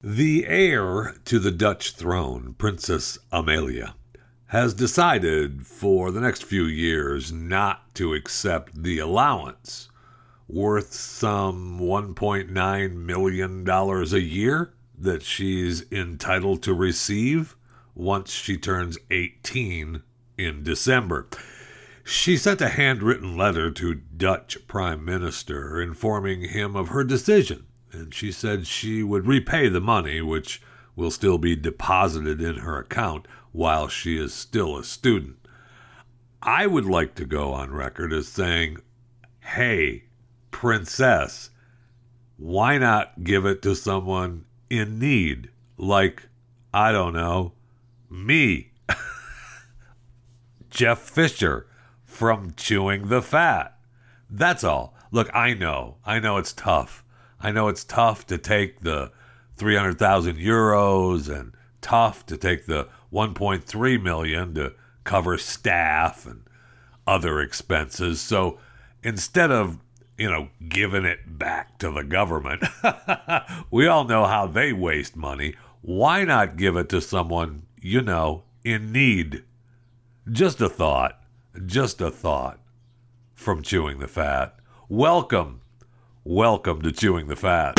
The heir to the Dutch throne, Princess Amalia, has decided for the next few years not to accept the allowance worth some $1.9 million a year that she's entitled to receive once she turns 18 in December. She sent a handwritten letter to Dutch Prime Minister informing him of her decision and she said she would repay the money, which will still be deposited in her account while she is still a student. I would like to go on record as saying, hey, princess, why not give it to someone in need? Like, I don't know, me, Jeff Fisher from Chewing the Fat. That's all. Look, I know, I know it's tough I know it's tough to take the 300,000 euros and tough to take the 1.3 million to cover staff and other expenses. So instead of, you know, giving it back to the government, we all know how they waste money. Why not give it to someone, you know, in need? Just a thought. Just a thought from Chewing the Fat. Welcome Welcome to Chewing the Fat.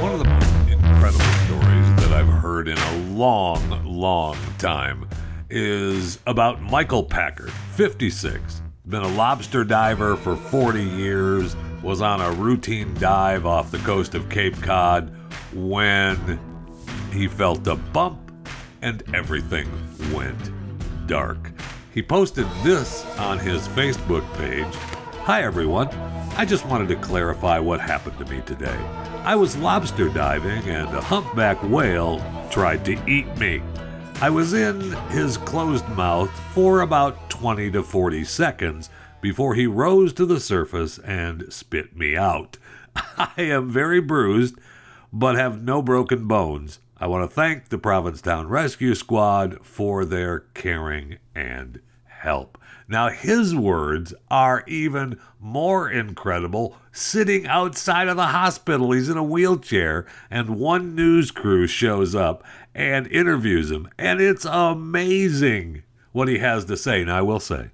One of the most incredible stories that I've heard in a long, long time is about Michael Packard, 56. Been a lobster diver for 40 years, was on a routine dive off the coast of Cape Cod when he felt a bump and everything went dark. He posted this on his Facebook page Hi, everyone. I just wanted to clarify what happened to me today. I was lobster diving and a humpback whale tried to eat me. I was in his closed mouth for about 20 to 40 seconds before he rose to the surface and spit me out. I am very bruised, but have no broken bones. I want to thank the Provincetown Rescue Squad for their caring and help. Now, his words are even more incredible. Sitting outside of the hospital, he's in a wheelchair, and one news crew shows up and interviews him. And it's amazing what he has to say. Now, I will say,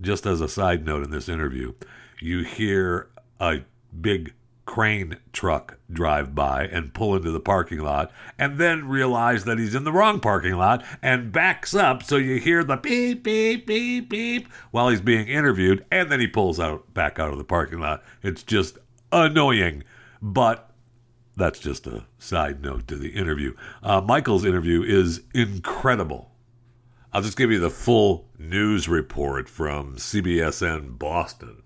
just as a side note in this interview, you hear a big crane truck drive by and pull into the parking lot and then realize that he's in the wrong parking lot and backs up so you hear the beep beep beep beep while he's being interviewed and then he pulls out back out of the parking lot. It's just annoying but that's just a side note to the interview. Uh, michael's interview is incredible. I'll just give you the full news report from cbsn boston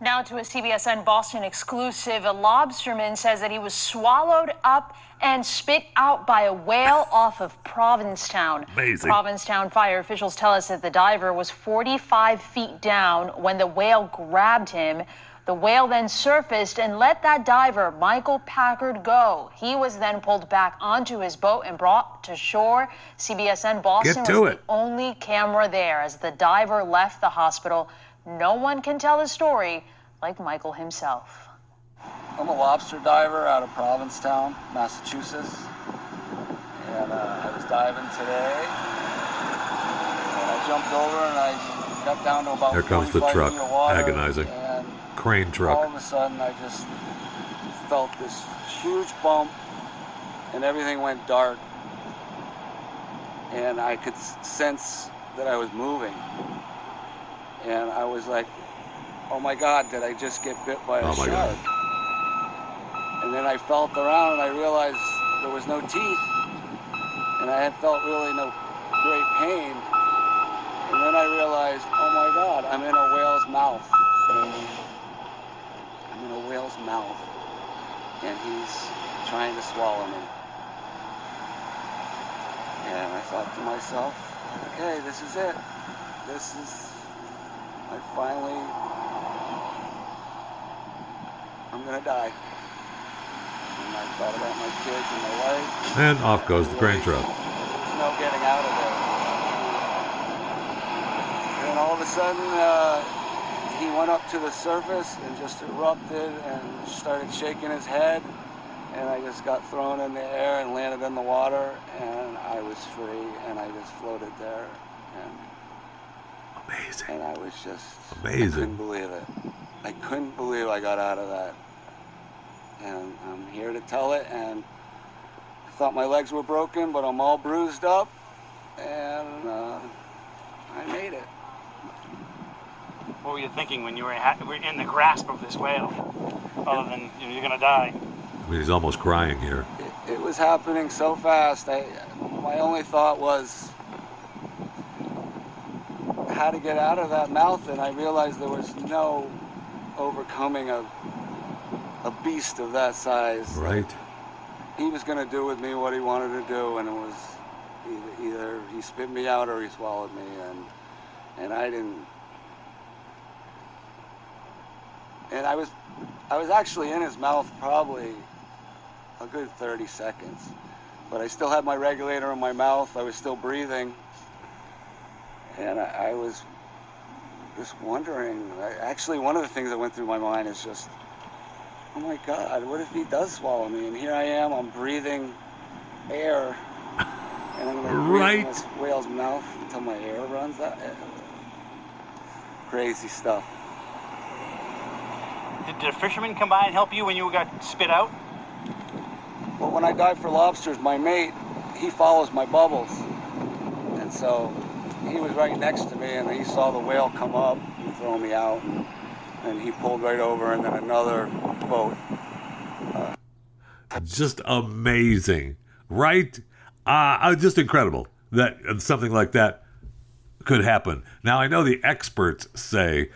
now to a CBSN Boston exclusive. A lobsterman says that he was swallowed up and spit out by a whale off of Provincetown. Amazing. Provincetown fire officials tell us that the diver was 45 feet down when the whale grabbed him. The whale then surfaced and let that diver, Michael Packard, go. He was then pulled back onto his boat and brought to shore. CBSN Boston was it. the only camera there as the diver left the hospital. No one can tell the story like Michael himself. I'm a lobster diver out of Provincetown, Massachusetts. And uh, I was diving today. And I jumped over and I got down to about Here comes the truck, feet agonizing. And crane all of a sudden I just felt this huge bump and everything went dark. And I could sense that I was moving. And I was like, oh my God, did I just get bit by a Oh shark? God. And then I felt around and I realized there was no teeth. And I had felt really no great pain. And then I realized, oh my God, I'm in a whale's mouth. I'm in a whale's mouth. And he's trying to swallow me. And I thought to myself, okay, this is it. This is, I finally, I'm gonna die. And I thought about my kids and my wife. and off goes the crane truck There's no getting out of there. And all of a sudden, uh, he went up to the surface and just erupted and started shaking his head. And I just got thrown in the air and landed in the water, and I was free, and I just floated there. And, Amazing. and I was just Amazing. I couldn't believe it. I couldn't believe I got out of that. And I'm here to tell it. And I thought my legs were broken, but I'm all bruised up, and uh, I made it. What were you thinking when you were, ha- were in the grasp of this whale? Other than you know, you're gonna die. I mean, he's almost crying here. It, it was happening so fast. I, my only thought was how to get out of that mouth, and I realized there was no overcoming a a beast of that size. Right? He was going to do with me what he wanted to do, and it was either, either he spit me out or he swallowed me, and and I didn't. And I was, I was actually in his mouth probably a good 30 seconds, but I still had my regulator in my mouth. I was still breathing, and I, I was just wondering. I, actually, one of the things that went through my mind is just, oh my God, what if he does swallow me? And here I am, I'm breathing air, and I'm gonna breathe Right. in this whale's mouth until my air runs out. Eh, crazy stuff. Did, did a fisherman come by and help you when you got spit out? Well, when I dive for lobsters, my mate, he follows my bubbles. And so he was right next to me and he saw the whale come up and throw me out. And, and he pulled right over and then another boat. Just amazing, right? Uh, uh, just incredible that something like that could happen. Now, I know the experts say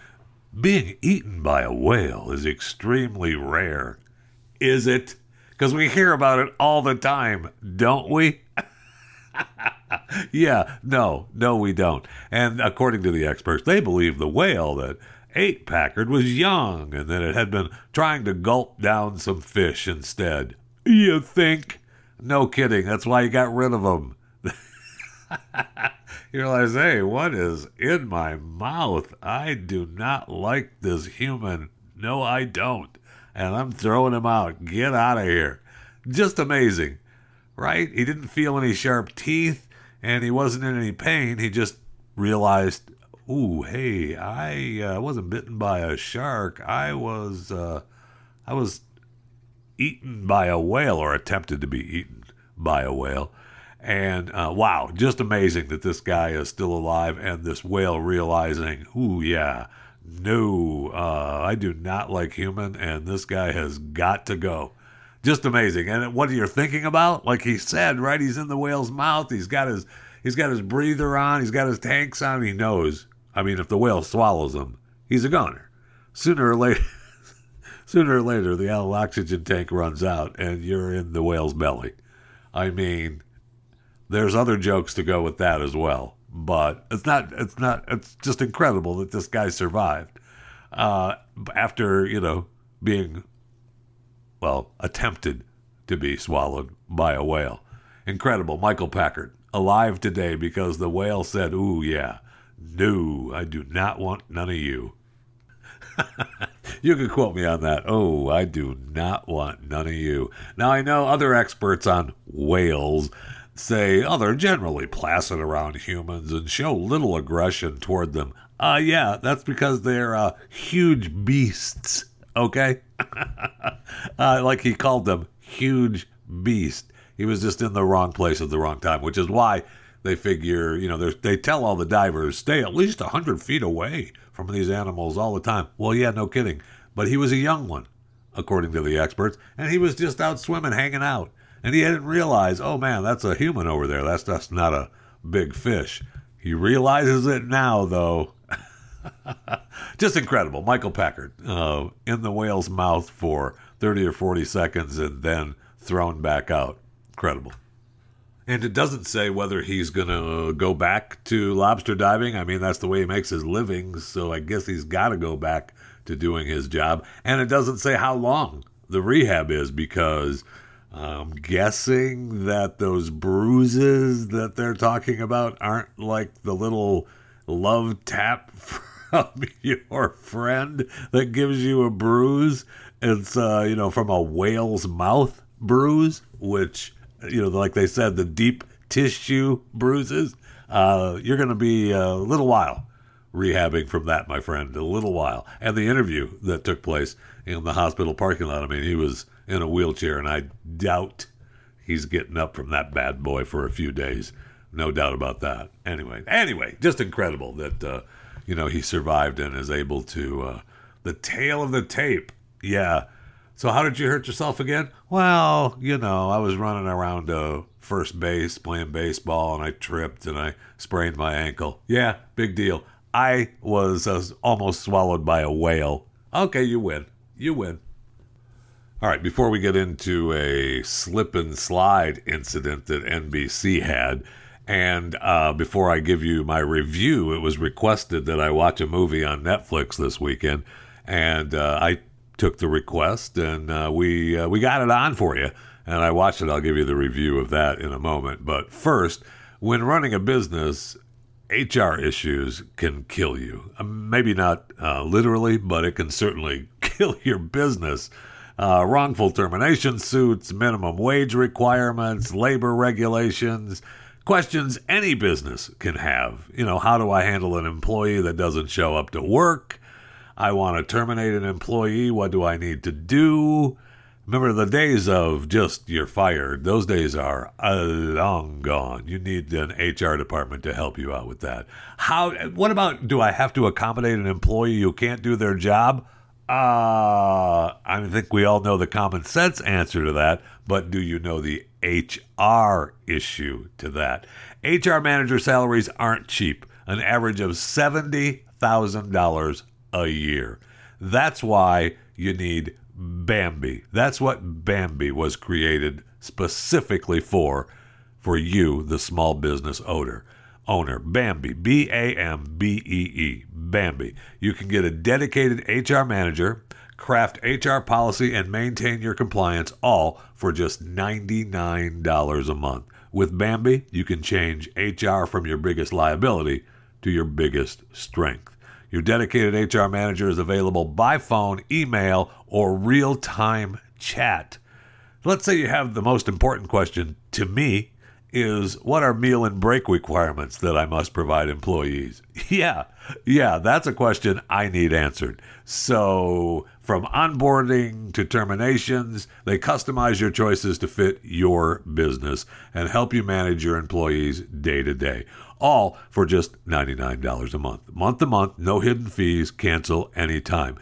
being eaten by a whale is extremely rare. Is it? Because we hear about it all the time, don't we? yeah, no, no, we don't. And according to the experts, they believe the whale that ate Packard was young and that it had been trying to gulp down some fish instead. You think? No kidding. That's why you got rid of him. you realize, hey, what is in my mouth? I do not like this human. No, I don't. And I'm throwing him out. Get out of here. Just amazing, right? He didn't feel any sharp teeth and he wasn't in any pain. He just realized, ooh, hey, I uh, wasn't bitten by a shark. I was, uh, I was eaten by a whale or attempted to be eaten by a whale. And uh, wow, just amazing that this guy is still alive and this whale realizing, ooh, yeah, no, uh, I do not like human and this guy has got to go. Just amazing. And what are you're thinking about, like he said, right? He's in the whale's mouth. He's got his he's got his breather on. He's got his tanks on. He knows. I mean, if the whale swallows him, he's a goner. Sooner or later, sooner or later, the oxygen tank runs out and you're in the whale's belly. I mean, there's other jokes to go with that as well, but it's not. It's not. It's just incredible that this guy survived uh, after you know being well attempted to be swallowed by a whale. Incredible, Michael Packard alive today because the whale said, "Ooh, yeah, no, I do not want none of you." you can quote me on that. Oh, I do not want none of you. Now, I know other experts on whales say, oh, they're generally placid around humans and show little aggression toward them. Uh, yeah, that's because they're uh, huge beasts, okay? uh, like he called them, huge beast. He was just in the wrong place at the wrong time, which is why they figure, you know, they're- tell all the divers, stay at least 100 feet away from these animals all the time. Well, yeah, no kidding. But he was a young one, according to the experts, and he was just out swimming, hanging out. And he didn't realize, oh man, that's a human over there. That's just not a big fish. He realizes it now, though. just incredible. Michael Packard uh, in the whale's mouth for 30 or 40 seconds and then thrown back out. Incredible. And it doesn't say whether he's going to go back to lobster diving. I mean, that's the way he makes his living. So I guess he's got to go back to doing his job. And it doesn't say how long the rehab is because I'm guessing that those bruises that they're talking about aren't like the little love tap your friend that gives you a bruise. It's uh, you know from a whale's mouth bruise, which you know, like they said, the deep tissue bruises. Uh, you're going to be a little while rehabbing from that, my friend, a little while. And the interview that took place in the hospital parking lot. I mean, he was in a wheelchair, and I doubt he's getting up from that bad boy for a few days. No doubt about that. Anyway, anyway, just incredible that uh, you know he survived and is able to. Uh, the tale of the tape, yeah. So how did you hurt yourself again? Well, you know, I was running around uh, first base playing baseball, and I tripped and I sprained my ankle. Yeah, big deal. I was uh, almost swallowed by a whale. Okay, you win. You win. All right, before we get into a slip and slide incident that NBC had, and uh, before I give you my review, it was requested that I watch a movie on Netflix this weekend, and uh, I took the request and uh, we uh, we got it on for you. And I watched it. I'll give you the review of that in a moment. But first, when running a business, HR issues can kill you. Um, maybe not uh, literally, but it can certainly kill your business. Uh, wrongful termination suits, minimum wage requirements, labor regulations, questions any business can have. You know, how do I handle an employee that doesn't show up to work? I want to terminate an employee. What do I need to do? Remember the days of just you're fired. Those days are uh, long gone. You need an HR department to help you out with that. How? What about? Do I have to accommodate an employee who can't do their job? Uh, I think we all know the common sense answer to that, but do you know the HR issue to that? HR manager salaries aren't cheap. An average of seventy thousand dollars a year. That's why you need Bambee. That's what Bambee was created specifically for, for you, the small business owner. Owner, Bambee, B A M B E E, Bambee. You can get a dedicated HR manager, craft HR policy, and maintain your compliance all for just $99 a month. With Bambee, you can change HR from your biggest liability to your biggest strength. Your dedicated HR manager is available by phone, email, or real time chat. Let's say you have the most important question to me is what are meal and break requirements that I must provide employees? Yeah, yeah, that's a question I need answered. So, from onboarding to terminations, they customize your choices to fit your business and help you manage your employees day to day all for just $99 a month. Month to month, no hidden fees, cancel anytime.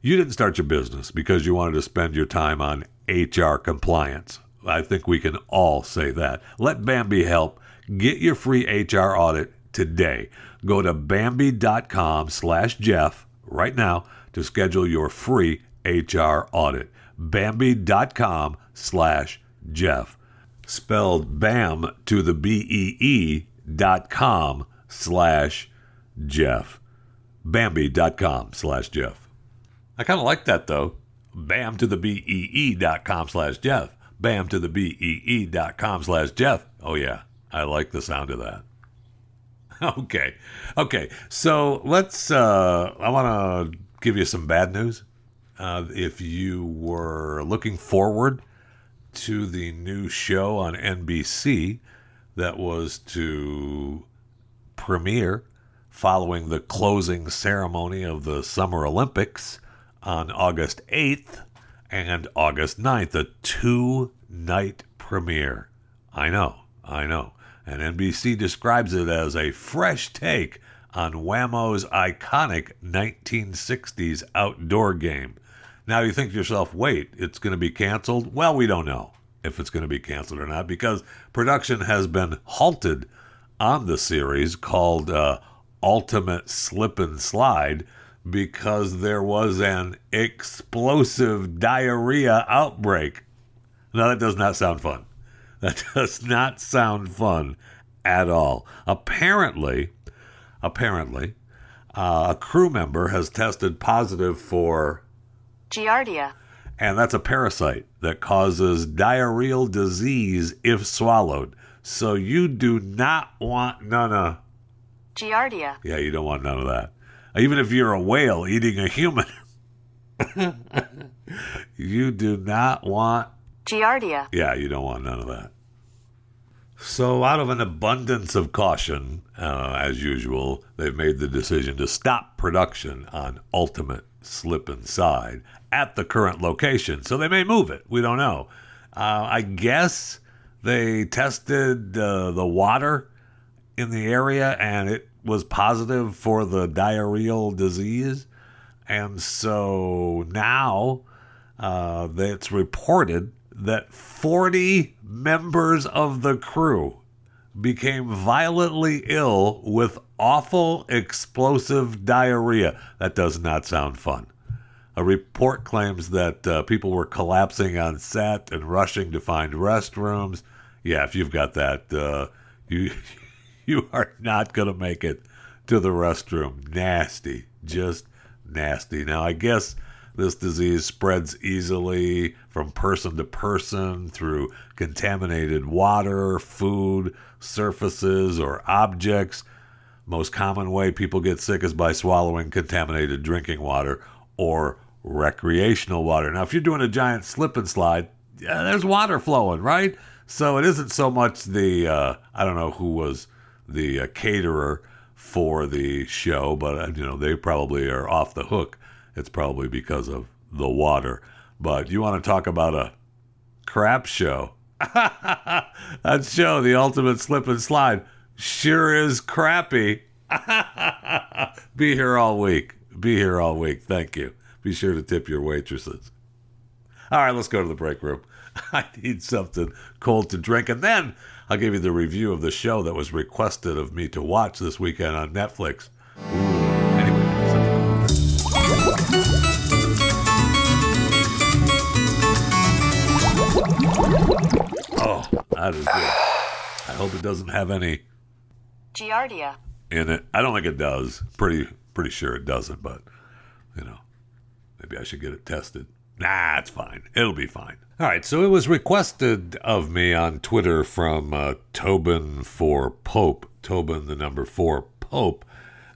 You didn't start your business because you wanted to spend your time on HR compliance. I think we can all say that. Let Bambee help. Get your free HR audit today. Go to Bambee.com slash Jeff right now to schedule your free HR audit. Bambee.com slash Jeff. Spelled BAM to the B E E dot com slash Jeff. Bambee.com slash Jeff. I kind of like that though. Bam to the B-E-E dot com slash Jeff. Bam to the B-E-E dot com slash Jeff. Oh yeah, I like the sound of that. Okay. Okay. So let's, uh, I want to give you some bad news. Uh, if you were looking forward to the new show on NBC, that was to premiere following the closing ceremony of the Summer Olympics on August 8th and August 9th, a two night premiere. I know, I know. And NBC describes it as a fresh take on Wham-O's iconic 1960s outdoor game. Now you think to yourself, wait, it's going to be canceled? Well, we don't know if it's going to be canceled or not because production has been halted on the series called uh, Ultimate Slip and Slide because there was an explosive diarrhea outbreak. Now, that does not sound fun. That does not sound fun at all. Apparently, apparently, uh, a crew member has tested positive for Giardia and that's a parasite that causes diarrheal disease if swallowed. So you do not want none of Giardia. yeah, you don't want none of that. Even if you're a whale eating a human, you do not want Giardia. yeah, you don't want none of that. So, out of an abundance of caution, uh, as usual, they've made the decision to stop production on Ultimate Slip and Slide at the current location. So, they may move it. We don't know. Uh, I guess they tested uh, the water in the area and it was positive for the diarrheal disease. And so now uh, it's reported that 40 members of the crew became violently ill with awful explosive diarrhea. That does not sound fun. A report claims that uh, people were collapsing on set and rushing to find restrooms. Yeah, if you've got that, uh, you you are not going to make it to the restroom. Nasty, just nasty. Now, I guess this disease spreads easily from person to person through contaminated water, food, surfaces, or objects. Most common way people get sick is by swallowing contaminated drinking water or recreational water. Now, if you're doing a giant slip and slide, yeah, there's water flowing, right? So it isn't so much the, uh, I don't know who was the uh, caterer for the show, but, uh, you know, they probably are off the hook. It's probably because of the water. But you want to talk about a crap show? that show, The Ultimate Slip and Slide, sure is crappy. Be here all week. Be here all week. Thank you. Be sure to tip your waitresses. All right, let's go to the break room. I need something cold to drink. And then I'll give you the review of the show that was requested of me to watch this weekend on Netflix. Ooh. Oh, that is good. I hope it doesn't have any Giardia. in it. I don't think it does. Pretty pretty sure it doesn't, but you know, maybe I should get it tested. Nah, it's fine. It'll be fine. All right, so it was requested of me on Twitter from uh, Tobin for Pope, Tobin the number four Pope,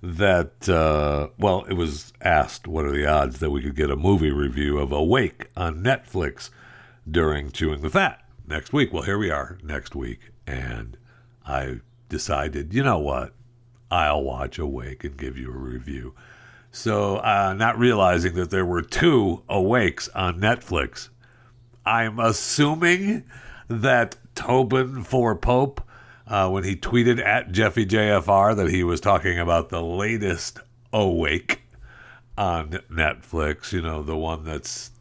that uh, well, it was asked what are the odds that we could get a movie review of Awake on Netflix during Chewing the Fat next week. Well, here we are next week, and I decided, you know what? I'll watch Awake and give you a review. So, uh, not realizing that there were two Awakes on Netflix, I'm assuming that Tobin for Pope, uh, when he tweeted at Jeffy JFR that he was talking about the latest Awake on Netflix, you know, the one that's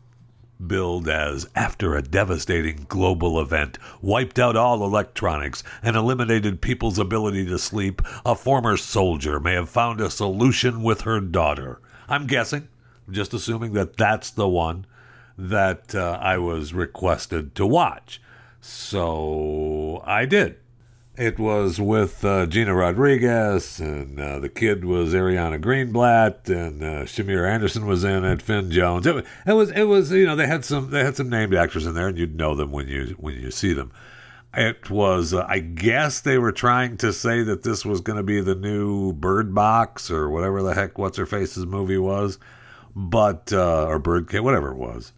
billed as after a devastating global event wiped out all electronics and eliminated people's ability to sleep, a former soldier may have found a solution with her daughter. I'm guessing, just assuming that that's the one that uh, I was requested to watch. So I did. It was with uh, Gina Rodriguez, and uh, the kid was Ariana Greenblatt, and uh, Shamier Anderson was in it. Finn Jones. It, it was. It was. You know, they had some. They had some named actors in there, and you'd know them when you when you see them. It was. Uh, I guess they were trying to say that this was going to be the new Bird Box or whatever the heck what's her face's movie was, but uh, or Bird whatever it was.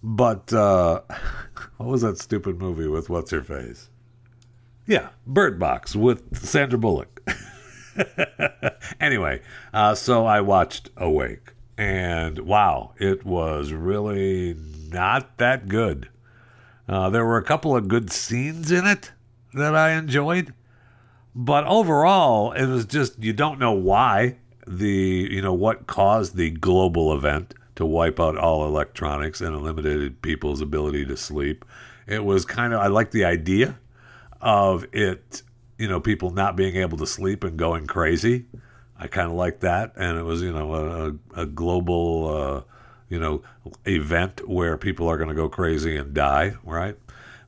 But uh, what was that stupid movie with what's her face? Yeah, Bird Box with Sandra Bullock. anyway, uh, so I watched Awake, and wow, it was really not that good. Uh, there were a couple of good scenes in it that I enjoyed, but overall, it was just you don't know why the you know what caused the global event to wipe out all electronics and eliminated people's ability to sleep. It was kind of I like the idea of it, you know, people not being able to sleep and going crazy. I kind of like that, and it was, you know, a, a global, uh, you know, event where people are going to go crazy and die, right?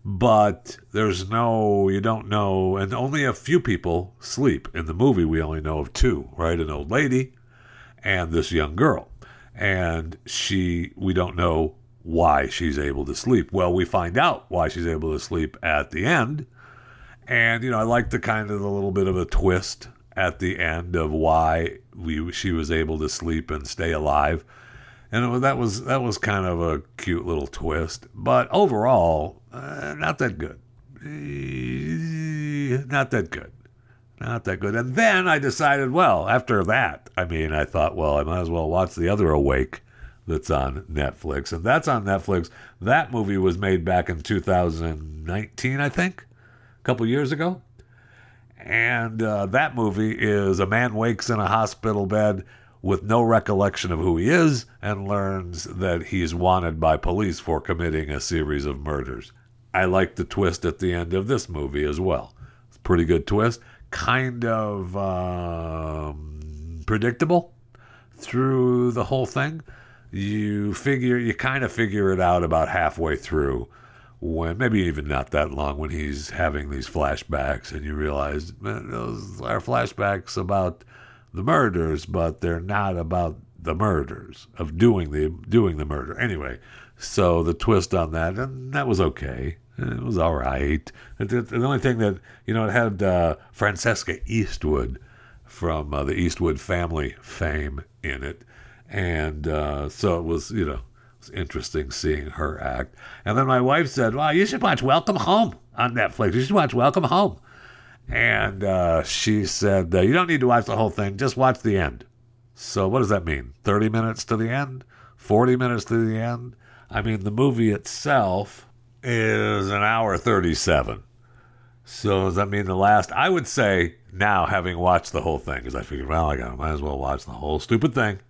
But there's no, you don't know, and only a few people sleep. In the movie, we only know of two, right? An old lady and this young girl. And she, we don't know why she's able to sleep. Well, we find out why she's able to sleep at the end. And, you know, I like the kind of the little bit of a twist at the end of why we she was able to sleep and stay alive, and it that was that was kind of a cute little twist. But overall, uh, not that good. Not that good. Not that good. And then I decided, well, after that, I mean, I thought, well, I might as well watch the other Awake that's on Netflix. And that's on Netflix. That movie was made back in 2019, I think, a couple years ago. And uh, that movie is a man wakes in a hospital bed with no recollection of who he is and learns that he's wanted by police for committing a series of murders. I like the twist at the end of this movie as well. It's a pretty good twist. Kind of um, predictable through the whole thing. You figure, you kind of figure it out about halfway through when maybe even not that long when he's having these flashbacks and you realize man, those are flashbacks about the murders but they're not about the murders of doing the doing the murder. Anyway so the twist on that and that was okay. It was all right. The only thing that you know it had uh, francesca eastwood from uh, the eastwood family fame in it. And uh, so it was you know interesting seeing her act. And then my wife said wow you should watch welcome home on netflix. You should watch welcome home. And uh, she said uh, you don't need to watch the whole thing. Just watch the end. So what does that mean? 30 minutes to the end? 40 minutes to the end? I mean the movie itself is an hour 37 so does that mean the last? I would say now, having watched the whole thing, because I figured, well, I got, might as well watch the whole stupid thing.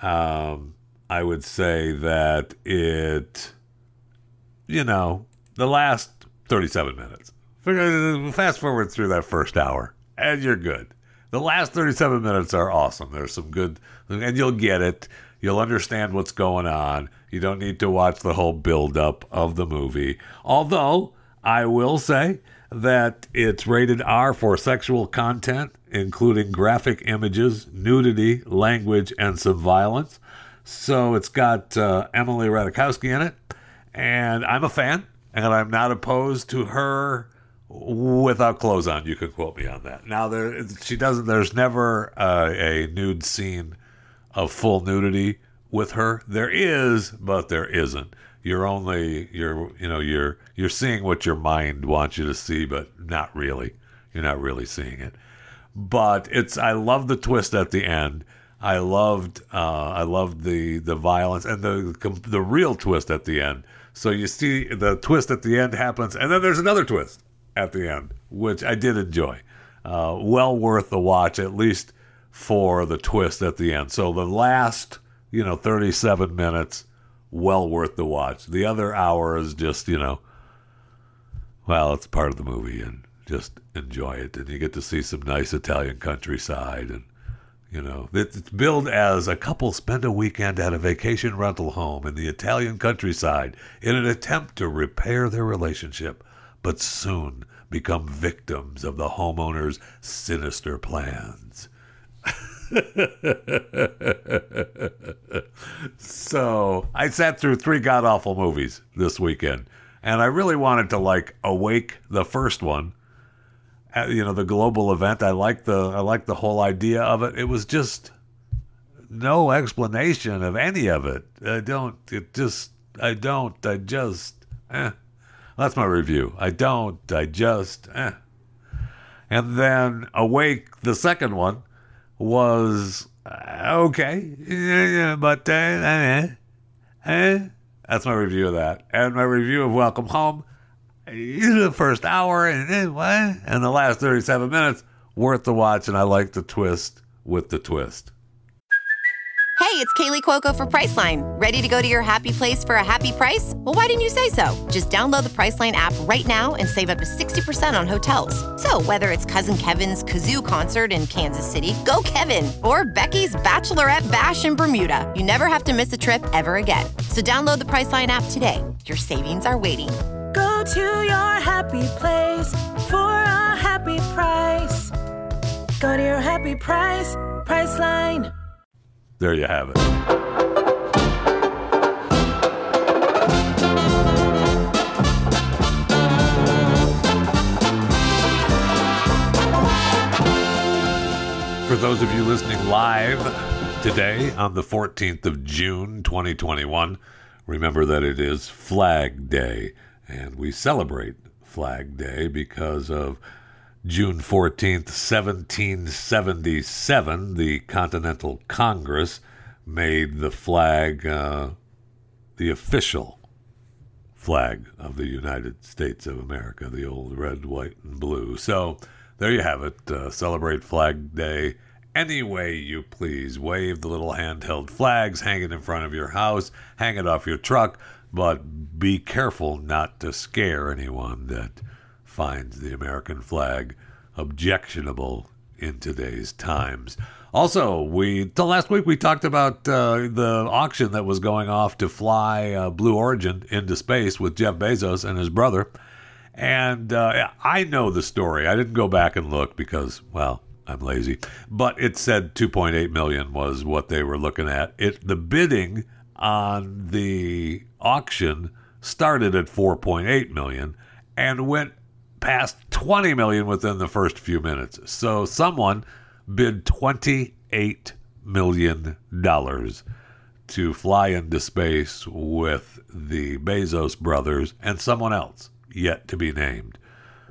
Um, I would say that it, you know, the last thirty-seven minutes. Fast forward through that first hour, and you're good. The last thirty-seven minutes are awesome. There's some good, and you'll get it. You'll understand what's going on. You don't need to watch the whole build-up of the movie. Although I will say that it's rated R for sexual content, including graphic images, nudity, language, and some violence. So it's got uh, Emily Ratajkowski in it, and I'm a fan, and I'm not opposed to her without clothes on. You can quote me on that. Now there, she doesn't. There's never uh, a nude scene of full nudity with her. There is, but there isn't. You're only you're you know you're you're seeing what your mind wants you to see, but not really. You're not really seeing it. But it's I love the twist at the end. I loved uh, I loved the the violence and the the real twist at the end. So you see the twist at the end happens, and then there's another twist at the end, which I did enjoy. Uh, well worth the watch, at least for the twist at the end. So the last, you know, 37 minutes, well worth the watch. The other hour is just, you know, well, it's part of the movie and just enjoy it. And you get to see some nice Italian countryside. And, you know, it's billed as a couple spend a weekend at a vacation rental home in the Italian countryside in an attempt to repair their relationship, but soon become victims of the homeowner's sinister plans. so I sat through three god awful movies this weekend, and I really wanted to like awake the first one. You know, the global event. I like the I like the whole idea of it. It was just no explanation of any of it. I don't. It just. I don't. I just. Eh. That's my review. I don't. I just. Eh. And then Awake, the second one, was uh, okay, Yeah, but uh, eh, eh. that's my review of that. And my review of Welcome Home, eh, the first hour and eh, what? and the last thirty-seven minutes worth the watch, and I like the twist with the twist. Hey, it's Kaley Cuoco for Priceline. Ready to go to your happy place for a happy price? Well, why didn't you say so? Just download the Priceline app right now and save up to 60% on hotels. So, whether it's Cousin Kevin's Kazoo concert in Kansas City, go Kevin, or Becky's Bachelorette Bash in Bermuda, you never have to miss a trip ever again. So, download the Priceline app today. Your savings are waiting. Go to your happy place for a happy price. Go to your happy price, Priceline. There you have it. For those of you listening live today on the 14th of June, 2021, remember that it is Flag Day, and we celebrate Flag Day because of June 14th, 1777, the Continental Congress made the flag uh, the official flag of the United States of America, the old red, white, and blue. So there you have it. Uh, celebrate Flag Day any way you please. Wave the little handheld flags, hang it in front of your house, hang it off your truck, but be careful not to scare anyone that finds the American flag objectionable in today's times. Also, we till last week we talked about uh, the auction that was going off to fly uh, Blue Origin into space with Jeff Bezos and his brother. And uh, I know the story. I didn't go back and look because, well, I'm lazy. But it said 2.8 million was what they were looking at. It the bidding on the auction started at 4.8 million and went past 20 million within the first few minutes. So someone bid 28 million dollars to fly into space with the Bezos brothers and someone else yet to be named.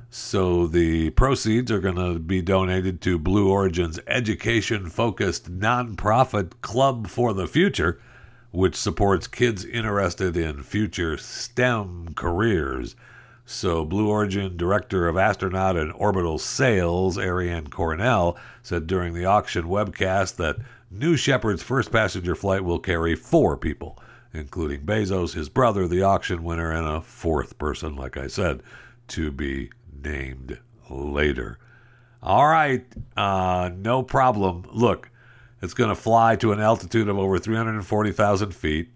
So the proceeds are going to be donated to Blue Origin's education focused nonprofit Club for the Future, which supports kids interested in future STEM careers. So, Blue Origin Director of Astronaut and Orbital Sales, Ariane Cornell, said during the auction webcast that New Shepard's first passenger flight will carry four people, including Bezos, his brother, the auction winner, and a fourth person, like I said, to be named later. All right, uh, no problem. Look, it's going to fly to an altitude of over 340,000 feet.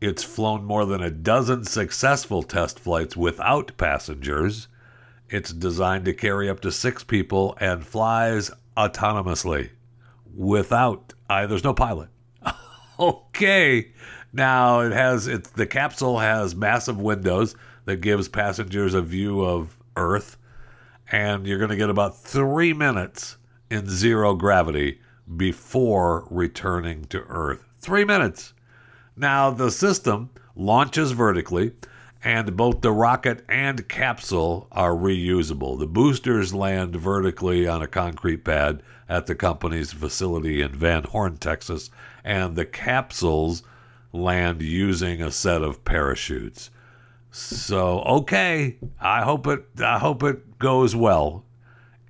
It's flown more than a dozen successful test flights without passengers. It's designed to carry up to six people and flies autonomously without, uh, there's no pilot. okay. Now it has, it's, the capsule has massive windows that gives passengers a view of Earth. And you're going to get about three minutes in zero gravity before returning to Earth. Three minutes. Now, the system launches vertically, and both the rocket and capsule are reusable. The boosters land vertically on a concrete pad at the company's facility in Van Horn, Texas, and the capsules land using a set of parachutes. So, okay, I hope it I hope it goes well.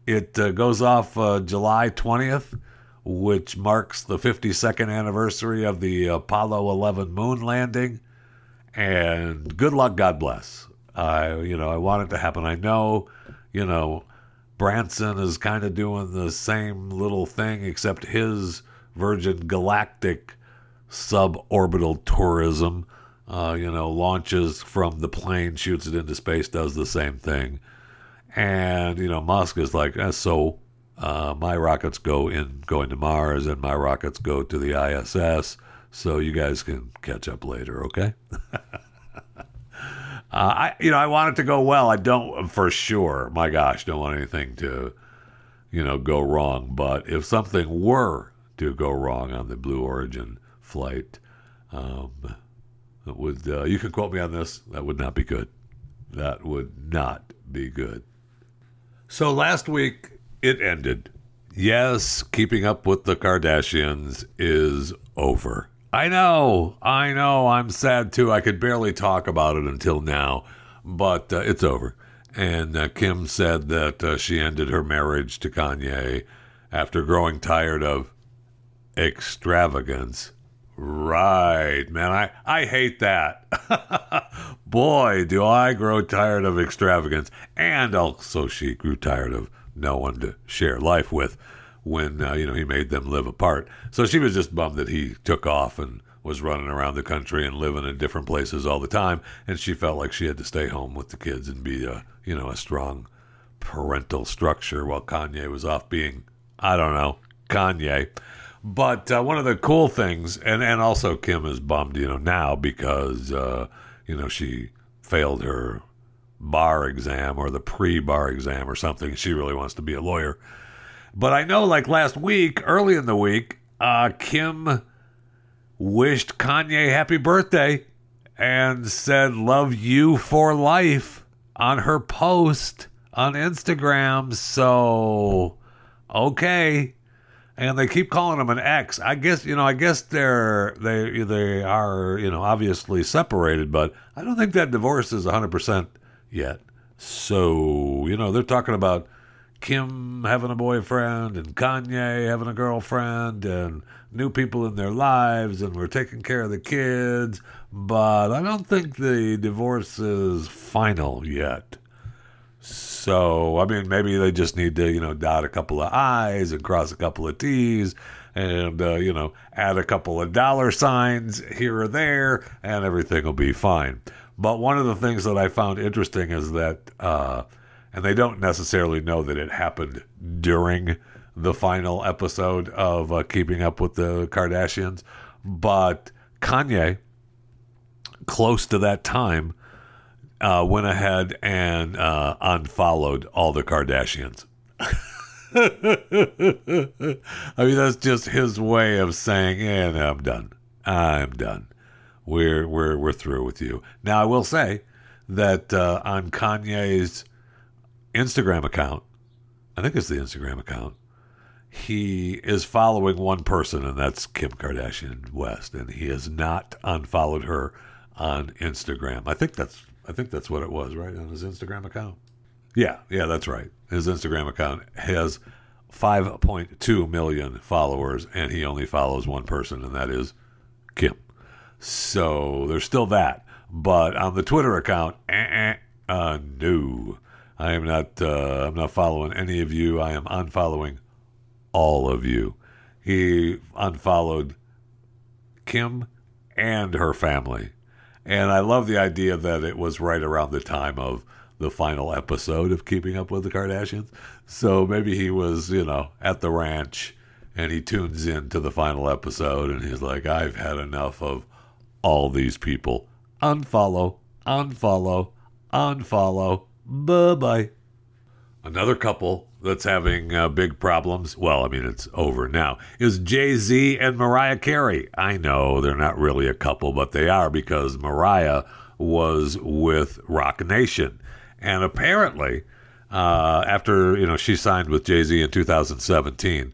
It uh, goes off uh, July 20th which marks the 52nd anniversary of the Apollo 11 moon landing. And good luck, God bless. I, you know, I want it to happen. I know, you know, Branson is kind of doing the same little thing, except his Virgin Galactic suborbital tourism, uh, you know, launches from the plane, shoots it into space, does the same thing. And, you know, Musk is like, eh, so uh, my rockets go in going to Mars, and my rockets go to the ISS. So you guys can catch up later, okay? uh, I, you know, I want it to go well. I don't for sure. My gosh, don't want anything to, you know, go wrong. But if something were to go wrong on the Blue Origin flight, um, it would. Uh, you can quote me on this. That would not be good. That would not be good. So last week it ended. Yes, keeping up with the Kardashians is over. I know, I know, I'm sad too. I could barely talk about it until now, but uh, it's over. And uh, Kim said that uh, she ended her marriage to Kanye after growing tired of extravagance. Right, man. I, I hate that. Boy, do I grow tired of extravagance. And also, she grew tired of no one to share life with when uh, you know he made them live apart. So she was just bummed that he took off and was running around the country and living in different places all the time, and she felt like she had to stay home with the kids and be a you know a strong parental structure while Kanye was off being I don't know Kanye. But uh, one of the cool things, and and also Kim is bummed, you know, now because uh, you know she failed her bar exam or the pre bar exam or something. She really wants to be a lawyer. But I know, like last week, early in the week, uh, Kim wished Kanye happy birthday and said, Love you for life on her post on Instagram. So, okay. And they keep calling him an ex. I guess you know. I guess they're they they are you know obviously separated, but I don't think that divorce is hundred percent yet. So you know they're talking about Kim having a boyfriend and Kanye having a girlfriend and new people in their lives and we're taking care of the kids. But I don't think the divorce is final yet. So, I mean, maybe they just need to, you know, dot a couple of I's and cross a couple of T's and, uh, you know, add a couple of dollar signs here or there and everything will be fine. But one of the things that I found interesting is that, uh, and they don't necessarily know that it happened during the final episode of uh, Keeping Up with the Kardashians, but Kanye, close to that time, uh, went ahead and uh, unfollowed all the Kardashians. I mean, that's just his way of saying, "And I'm done. I'm done. We're we're we're through with you." Now, I will say that uh, on Kanye's Instagram account, I think it's the Instagram account, he is following one person, and that's Kim Kardashian West, and he has not unfollowed her on Instagram. I think that's I think that's what it was, right? On his Instagram account. Yeah, yeah, that's right. His Instagram account has 5.2 million followers, and he only follows one person, and that is Kim. So there's still that. But on the Twitter account, eh, eh, uh, no, I am not. Uh, I'm not following any of you. I am unfollowing all of you. He unfollowed Kim and her family. And I love the idea that it was right around the time of the final episode of Keeping Up with the Kardashians. So maybe he was, you know, at the ranch and he tunes in to the final episode and he's like, I've had enough of all these people. Unfollow, unfollow, unfollow. Bye bye. Another couple that's having uh, big problems, well, I mean, it's over now, is Jay Z and Mariah Carey. I know they're not really a couple, but they are because Mariah was with Roc Nation. And apparently, uh, after, you know, she signed with Jay Z in 2017,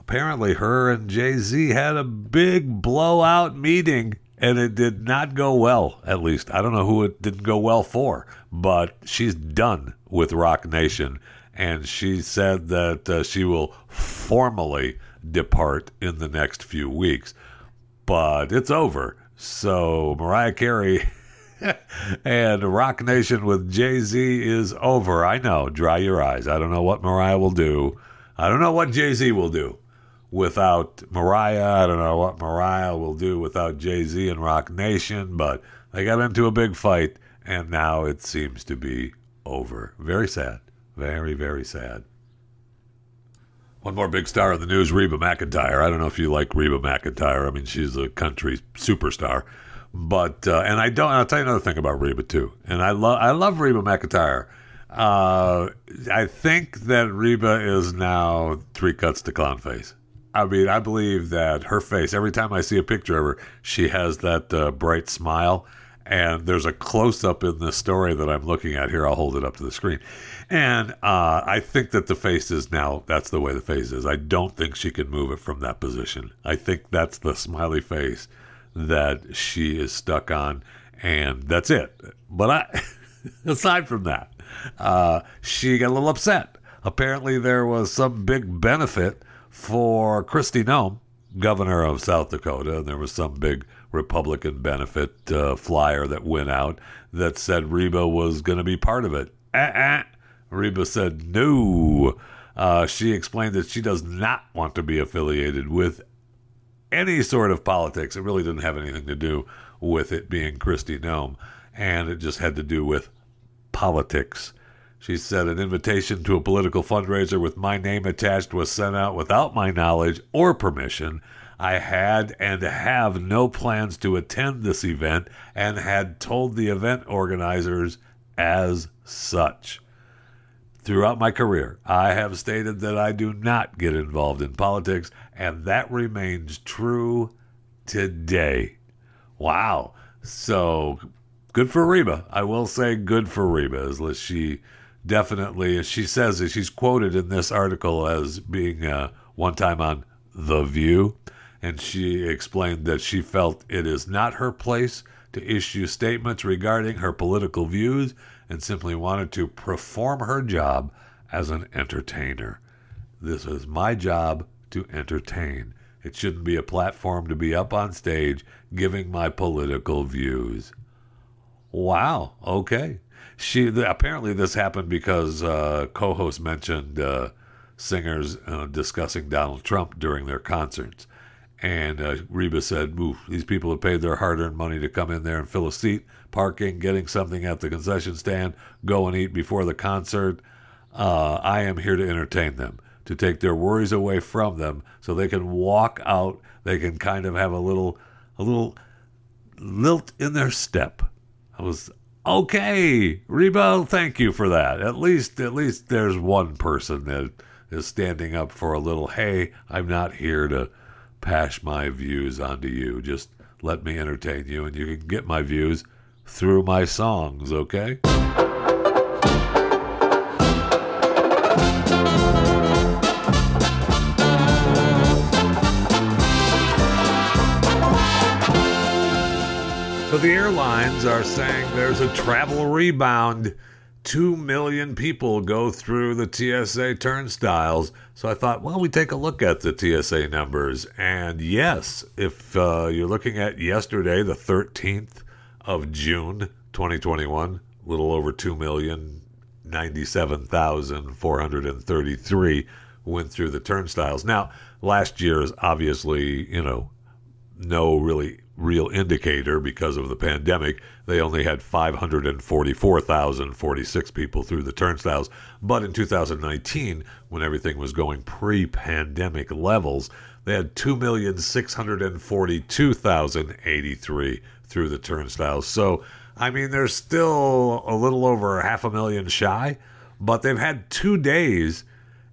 apparently her and Jay Z had a big blowout meeting and it did not go well, at least. I don't know who it didn't go well for, but she's done with Roc Nation. And she said that uh, she will formally depart in the next few weeks. But it's over. So Mariah Carey and Roc Nation with Jay Z is over. I know. Dry your eyes. I don't know what Mariah will do. I don't know what Jay Z will do without Mariah. I don't know what Mariah will do without Jay Z and Roc Nation, but they got into a big fight, and now it seems to be over. Very sad. Very, very sad. One more big star in the news, Reba McEntire. I don't know if you like Reba McEntire. I mean, she's a country superstar. But uh, and I don't. I'll tell you another thing about Reba too. And I love I love Reba McEntire. Uh, I think that Reba is now three cuts to clown face. I mean, I believe that her face. Every time I see a picture of her, she has that uh, bright smile. And there's a close up in the story that I'm looking at here. I'll hold it up to the screen. And uh, I think that the face is now, that's the way the face is. I don't think she can move it from that position. I think that's the smiley face that she is stuck on. And that's it. But I, aside from that, uh, she got a little upset. Apparently, there was some big benefit for Kristi Noem, governor of South Dakota, and there was some big Republican benefit uh, flyer that went out that said Reba was going to be part of it. Uh-uh. Reba said no. Uh, she explained that she does not want to be affiliated with any sort of politics. It really didn't have anything to do with it being Kristi Noem, and it just had to do with politics. She said an invitation to a political fundraiser with my name attached was sent out without my knowledge or permission. I had and have no plans to attend this event and had told the event organizers as such. throughout my career, I have stated that I do not get involved in politics, and that remains true today. Wow. So good for Reba. I will say good for Reba, as she definitely, as she says, as she's quoted in this article as being uh, one time on The View, and she explained that she felt it is not her place to issue statements regarding her political views and simply wanted to perform her job as an entertainer. This is my job to entertain. It shouldn't be a platform to be up on stage giving my political views. Wow. Okay. She apparently this happened because uh, co-host mentioned uh, singers uh, discussing Donald Trump during their concerts, and uh, Reba said, "Oof, these people have paid their hard-earned money to come in there and fill a seat, parking, getting something at the concession stand, go and eat before the concert. Uh, I am here to entertain them." To take their worries away from them, so they can walk out. They can kind of have a little, a little lilt in their step. I was okay, Reba. Thank you for that. At least, at least there's one person that is standing up for a little. Hey, I'm not here to pass my views onto you. Just let me entertain you, and you can get my views through my songs. Okay. So the airlines are saying there's a travel rebound. Two million people go through the TSA turnstiles. So I thought, well, we take a look at the TSA numbers. And yes, if uh, you're looking at yesterday, the 13th of June, 2021, a little over 2 million. 97,433 went through the turnstiles. Now, last year is obviously, you know, no really real indicator because of the pandemic. They only had 544,046 people through the turnstiles. But in 2019, when everything was going pre pandemic levels, they had 2,642,083 through the turnstiles. So, I mean, they're still a little over half a million shy, but they've had two days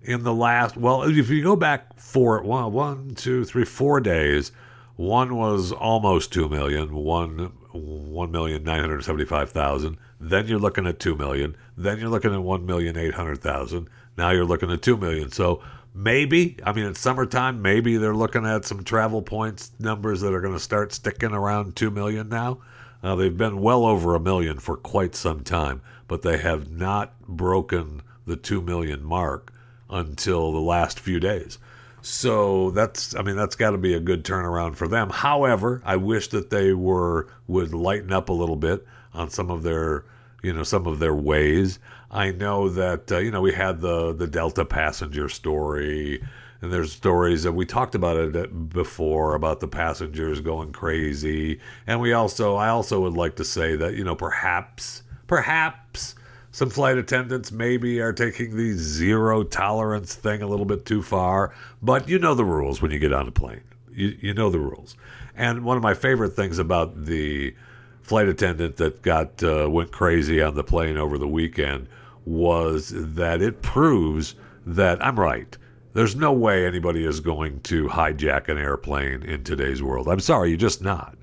in the last, well, if you go back four, one, one, two, three, four days, one was almost two million, one one million nine hundred seventy-five thousand. Then you're looking at two million. Then you're looking at one million eight hundred thousand. Now you're looking at two million. So maybe, I mean, it's summertime. Maybe they're looking at some travel points numbers that are going to start sticking around two million now. Uh, they've been well over a million for quite some time, but they have not broken the two million mark until the last few days. So that's, I mean, that's got to be a good turnaround for them. However, I wish that they were would lighten up a little bit on some of their, you know, some of their ways. I know that uh, you know we had the the Delta passenger story, and there's stories that we talked about it before about the passengers going crazy, and we also I also would like to say that you know perhaps perhaps some flight attendants maybe are taking the zero tolerance thing a little bit too far, but you know the rules when you get on a plane. You, you know the rules. And one of my favorite things about the flight attendant that got uh, went crazy on the plane over the weekend was that it proves that I'm right. There's no way anybody is going to hijack an airplane in today's world. I'm sorry, you're just not.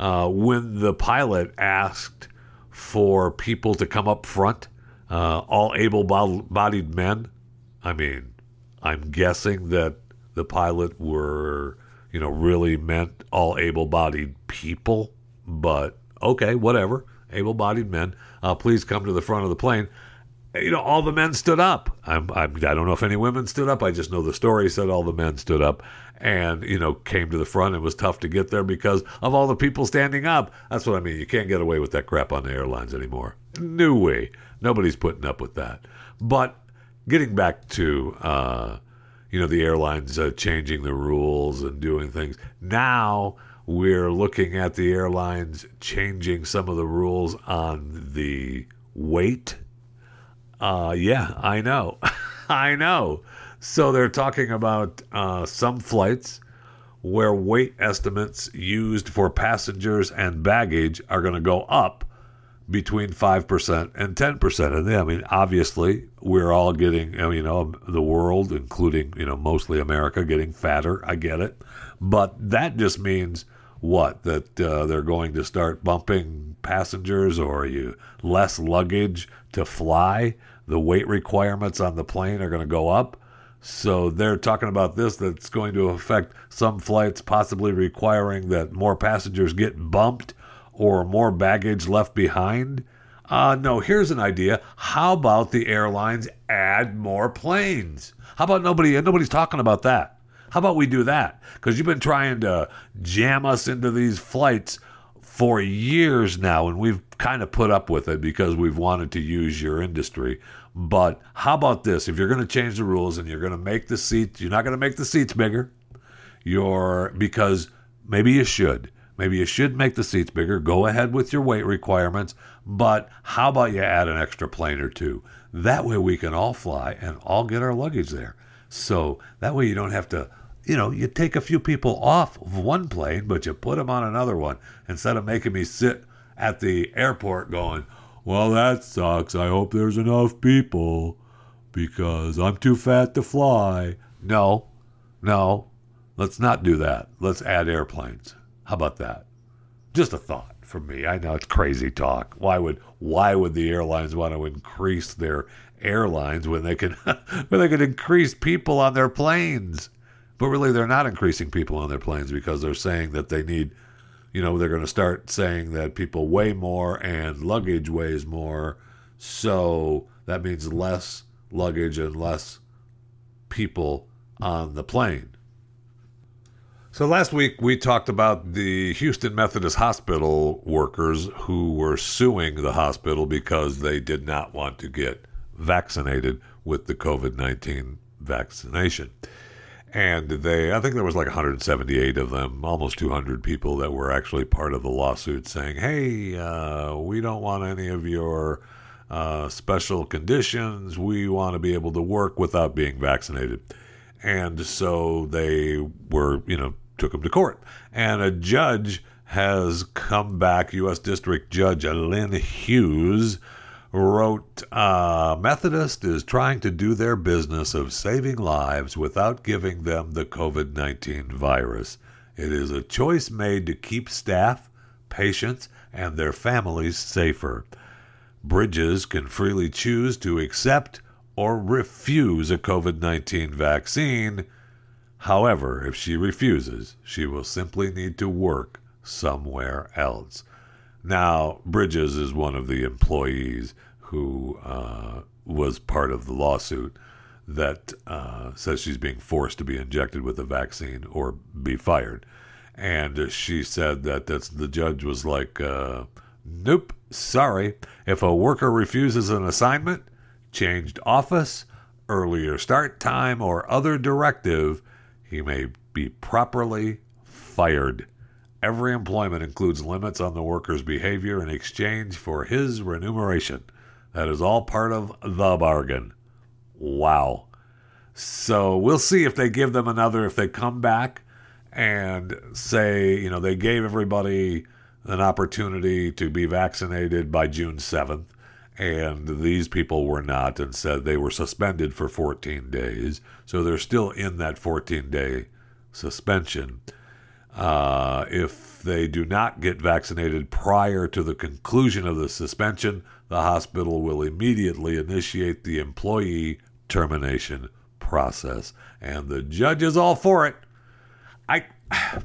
Uh, when the pilot asked for people to come up front, uh, all able bodied men. I mean, I'm guessing that the pilot were, you know, really meant all able bodied people, but okay, whatever. Able bodied men, uh, please come to the front of the plane. You know, all the men stood up. I'm, I'm, I don't know if any women stood up. I just know the story said all the men stood up and you know came to the front. It was tough to get there because of all the people standing up. That's what I mean. You can't get away with that crap on the airlines anymore. New way. Nobody's putting up with that. But getting back to uh, you know the airlines uh, changing the rules and doing things now. We're looking at the airlines changing some of the rules on the weight. Uh, yeah, I know. I know. So they're talking about uh, some flights where weight estimates used for passengers and baggage are going to go up between 5% and 10%. And I mean, obviously, we're all getting, you know, the world, including, you know, mostly America, getting fatter. I get it. But that just means what? That uh, they're going to start bumping passengers or you less luggage to fly? The weight requirements on the plane are going to go up. So they're talking about this that's going to affect some flights, possibly requiring that more passengers get bumped or more baggage left behind? Uh, no, here's an idea. How about the airlines add more planes? How about nobody? Nobody's talking about that. How about we do that? Because you've been trying to jam us into these flights for years now, and we've kind of put up with it because we've wanted to use your industry. But how about this? If you're going to change the rules and you're going to make the seats, you're not going to make the seats bigger. You're because maybe you should. Maybe you should make the seats bigger. Go ahead with your weight requirements, but how about you add an extra plane or two? That way we can all fly and all get our luggage there. So that way you don't have to, you know, you take a few people off of one plane, but you put them on another one instead of making me sit at the airport going, well, that sucks. I hope there's enough people because I'm too fat to fly. No, no, let's not do that. Let's add airplanes. How about that? Just a thought for me. I know it's crazy talk. Why would why would the airlines want to increase their airlines when they can when they could increase people on their planes? But really they're not increasing people on their planes because they're saying that they need you know, they're going to start saying that people weigh more and luggage weighs more. So that means less luggage and less people on the plane. So last week we talked about the Houston Methodist Hospital workers who were suing the hospital because they did not want to get vaccinated with the COVID 19 vaccination. And they, I think there was like 178 of them, almost 200 people that were actually part of the lawsuit saying, hey, uh, we don't want any of your uh, special conditions. We want to be able to work without being vaccinated. And so they were, you know, took them to court. And a judge has come back, U.S. District Judge Lynn Hughes wrote uh, Methodist is trying to do their business of saving lives without giving them the COVID 19 virus. It is a choice made to keep staff, patients, and their families safer. Bridges can freely choose to accept or refuse a COVID 19 vaccine However, if she refuses, she will simply need to work somewhere else. Now, Bridges is one of the employees who uh, was part of the lawsuit that uh, says she's being forced to be injected with a vaccine or be fired. And she said that that's, the judge was like, uh, nope, sorry. If a worker refuses an assignment, changed office, earlier start time, or other directive, he may be properly fired. Every employment includes limits on the worker's behavior in exchange for his remuneration. That is all part of the bargain. Wow. So we'll see if they give them another, if they come back and say, you know, they gave everybody an opportunity to be vaccinated by June 7th, and these people were not, and said they were suspended for 14 days. So they're still in that 14 day suspension. Uh, if they do not get vaccinated prior to the conclusion of the suspension, the hospital will immediately initiate the employee termination process. And the judge is all for it. I,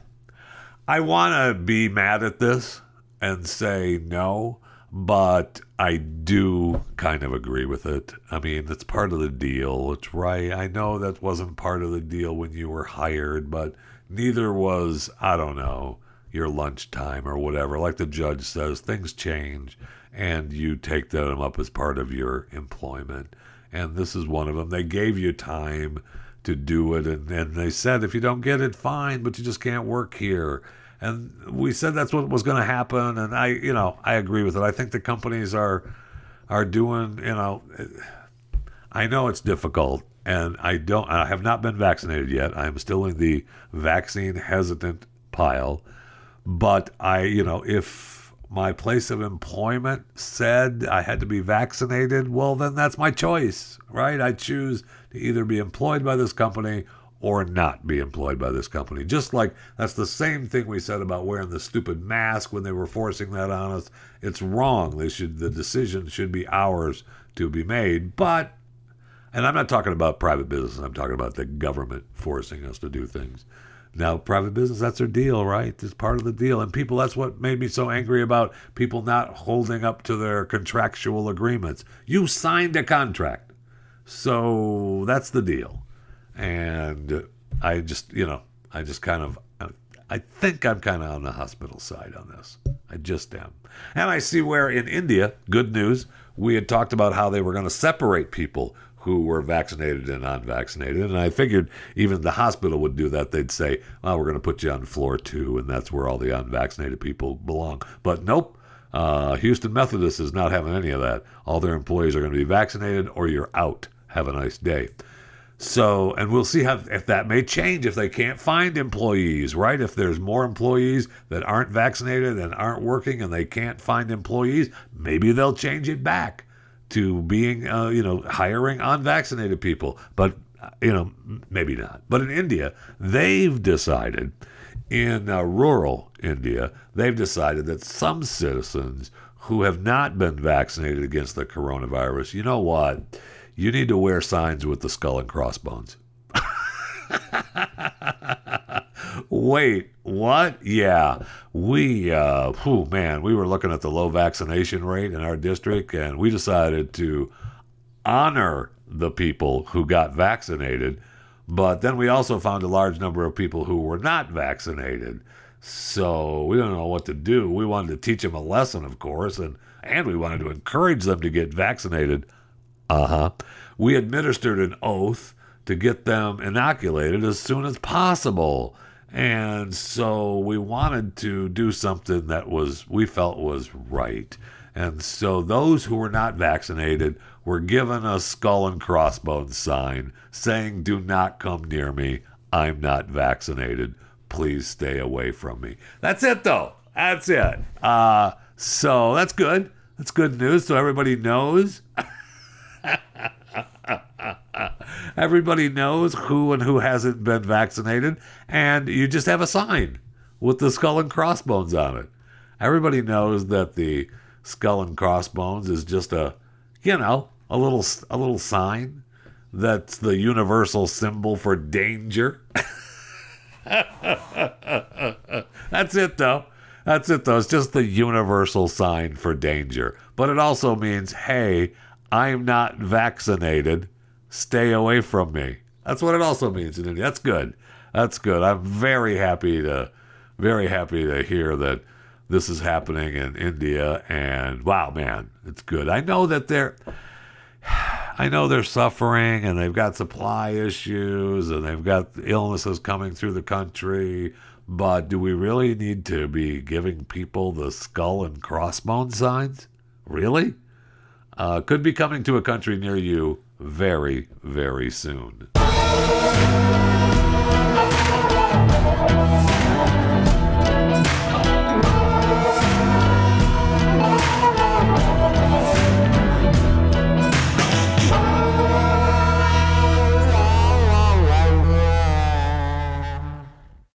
I want to be mad at this and say no, but I do kind of agree with it. I mean, it's part of the deal. It's right. I know that wasn't part of the deal when you were hired, but neither was, I don't know, your lunchtime or whatever. Like the judge says, things change and you take them up as part of your employment. And this is one of them. They gave you time to do it, and, and they said, if you don't get it, fine, but you just can't work here and we said that's what was going to happen and i you know i agree with it. I think the companies are are doing you know i know it's difficult and i don't i have not been vaccinated yet. I'm still in the vaccine hesitant pile. But i you know if my place of employment said I had to be vaccinated, well, then that's my choice, right? I choose to either be employed by this company or not be employed by this company. Just like that's the same thing we said about wearing the stupid mask when they were forcing that on us. It's wrong. They should the decision should be ours to be made. But and I'm not talking about private business, I'm talking about the government forcing us to do things. Now, private business, that's their deal, right? It's part of the deal. And people, that's what made me so angry about people not holding up to their contractual agreements. You signed a contract. So that's the deal. And I just, you know, I just kind of, I think I'm kind of on the hospital side on this. I just am. And I see where in India, good news, we had talked about how they were going to separate people who were vaccinated and unvaccinated. And I figured even the hospital would do that. They'd say, well, we're going to put you on floor two, and that's where all the unvaccinated people belong. But nope. Uh, Houston Methodist is not having any of that. All their employees are going to be vaccinated, or you're out. Have a nice day. So, and we'll see how if that may change if they can't find employees, right? If there's more employees that aren't vaccinated and aren't working and they can't find employees, maybe they'll change it back to being, uh, you know, hiring unvaccinated people. But, uh, you know, maybe not. But in India, they've decided, in uh, rural India, they've decided that some citizens who have not been vaccinated against the coronavirus, you know what? You need to wear signs with the skull and crossbones. Wait, what? Yeah, we, uh, whew, man, we were looking at the low vaccination rate in our district, and we decided to honor the people who got vaccinated, but then we also found a large number of people who were not vaccinated. So we don't know what to do. We wanted to teach them a lesson, of course, and and we wanted to encourage them to get vaccinated. Uh huh. We administered an oath to get them inoculated as soon as possible. And so we wanted to do something that was we felt was right. And so those who were not vaccinated were given a skull and crossbones sign saying, Do not come near me. I'm not vaccinated. Please stay away from me. That's it, though. That's it. Uh, so that's good. That's good news. So everybody knows. Everybody knows who and who hasn't been vaccinated, and you just have a sign with the skull and crossbones on it. Everybody knows that the skull and crossbones is just a, you know, a little a little sign that's the universal symbol for danger. that's it though. That's it though. It's just the universal sign for danger. But it also means, hey, I'm not vaccinated stay away from me. That's what it also means in India. That's good. That's good. I'm very happy to, very happy to hear that this is happening in India. And wow, man, it's good. I know that they're, I know they're suffering and they've got supply issues and they've got illnesses coming through the country. But do we really need to be giving people the skull and crossbone signs? Really? Uh, could be coming to a country near you very, very soon.